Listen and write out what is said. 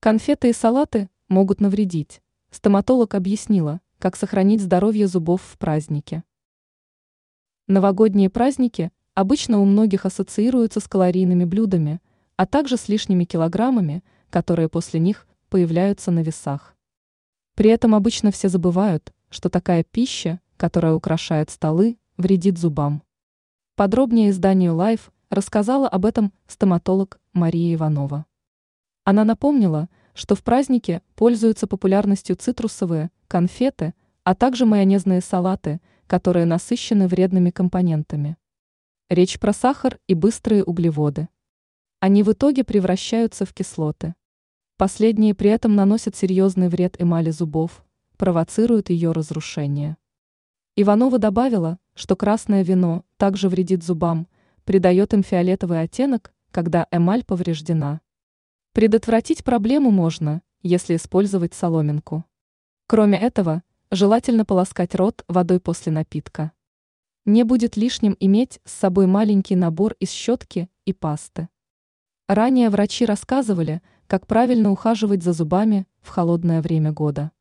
Конфеты и салаты могут навредить. Стоматолог объяснила, как сохранить здоровье зубов в празднике. Новогодние праздники обычно у многих ассоциируются с калорийными блюдами, а также с лишними килограммами, которые после них появляются на весах. При этом обычно все забывают, что такая пища, которая украшает столы, вредит зубам. Подробнее изданию Life рассказала об этом стоматолог Мария Иванова. Она напомнила, что в празднике пользуются популярностью цитрусовые, конфеты, а также майонезные салаты, которые насыщены вредными компонентами. Речь про сахар и быстрые углеводы. Они в итоге превращаются в кислоты. Последние при этом наносят серьезный вред эмали зубов, провоцируют ее разрушение. Иванова добавила, что красное вино также вредит зубам, придает им фиолетовый оттенок, когда эмаль повреждена. Предотвратить проблему можно, если использовать соломинку. Кроме этого, желательно полоскать рот водой после напитка. Не будет лишним иметь с собой маленький набор из щетки и пасты. Ранее врачи рассказывали, как правильно ухаживать за зубами в холодное время года.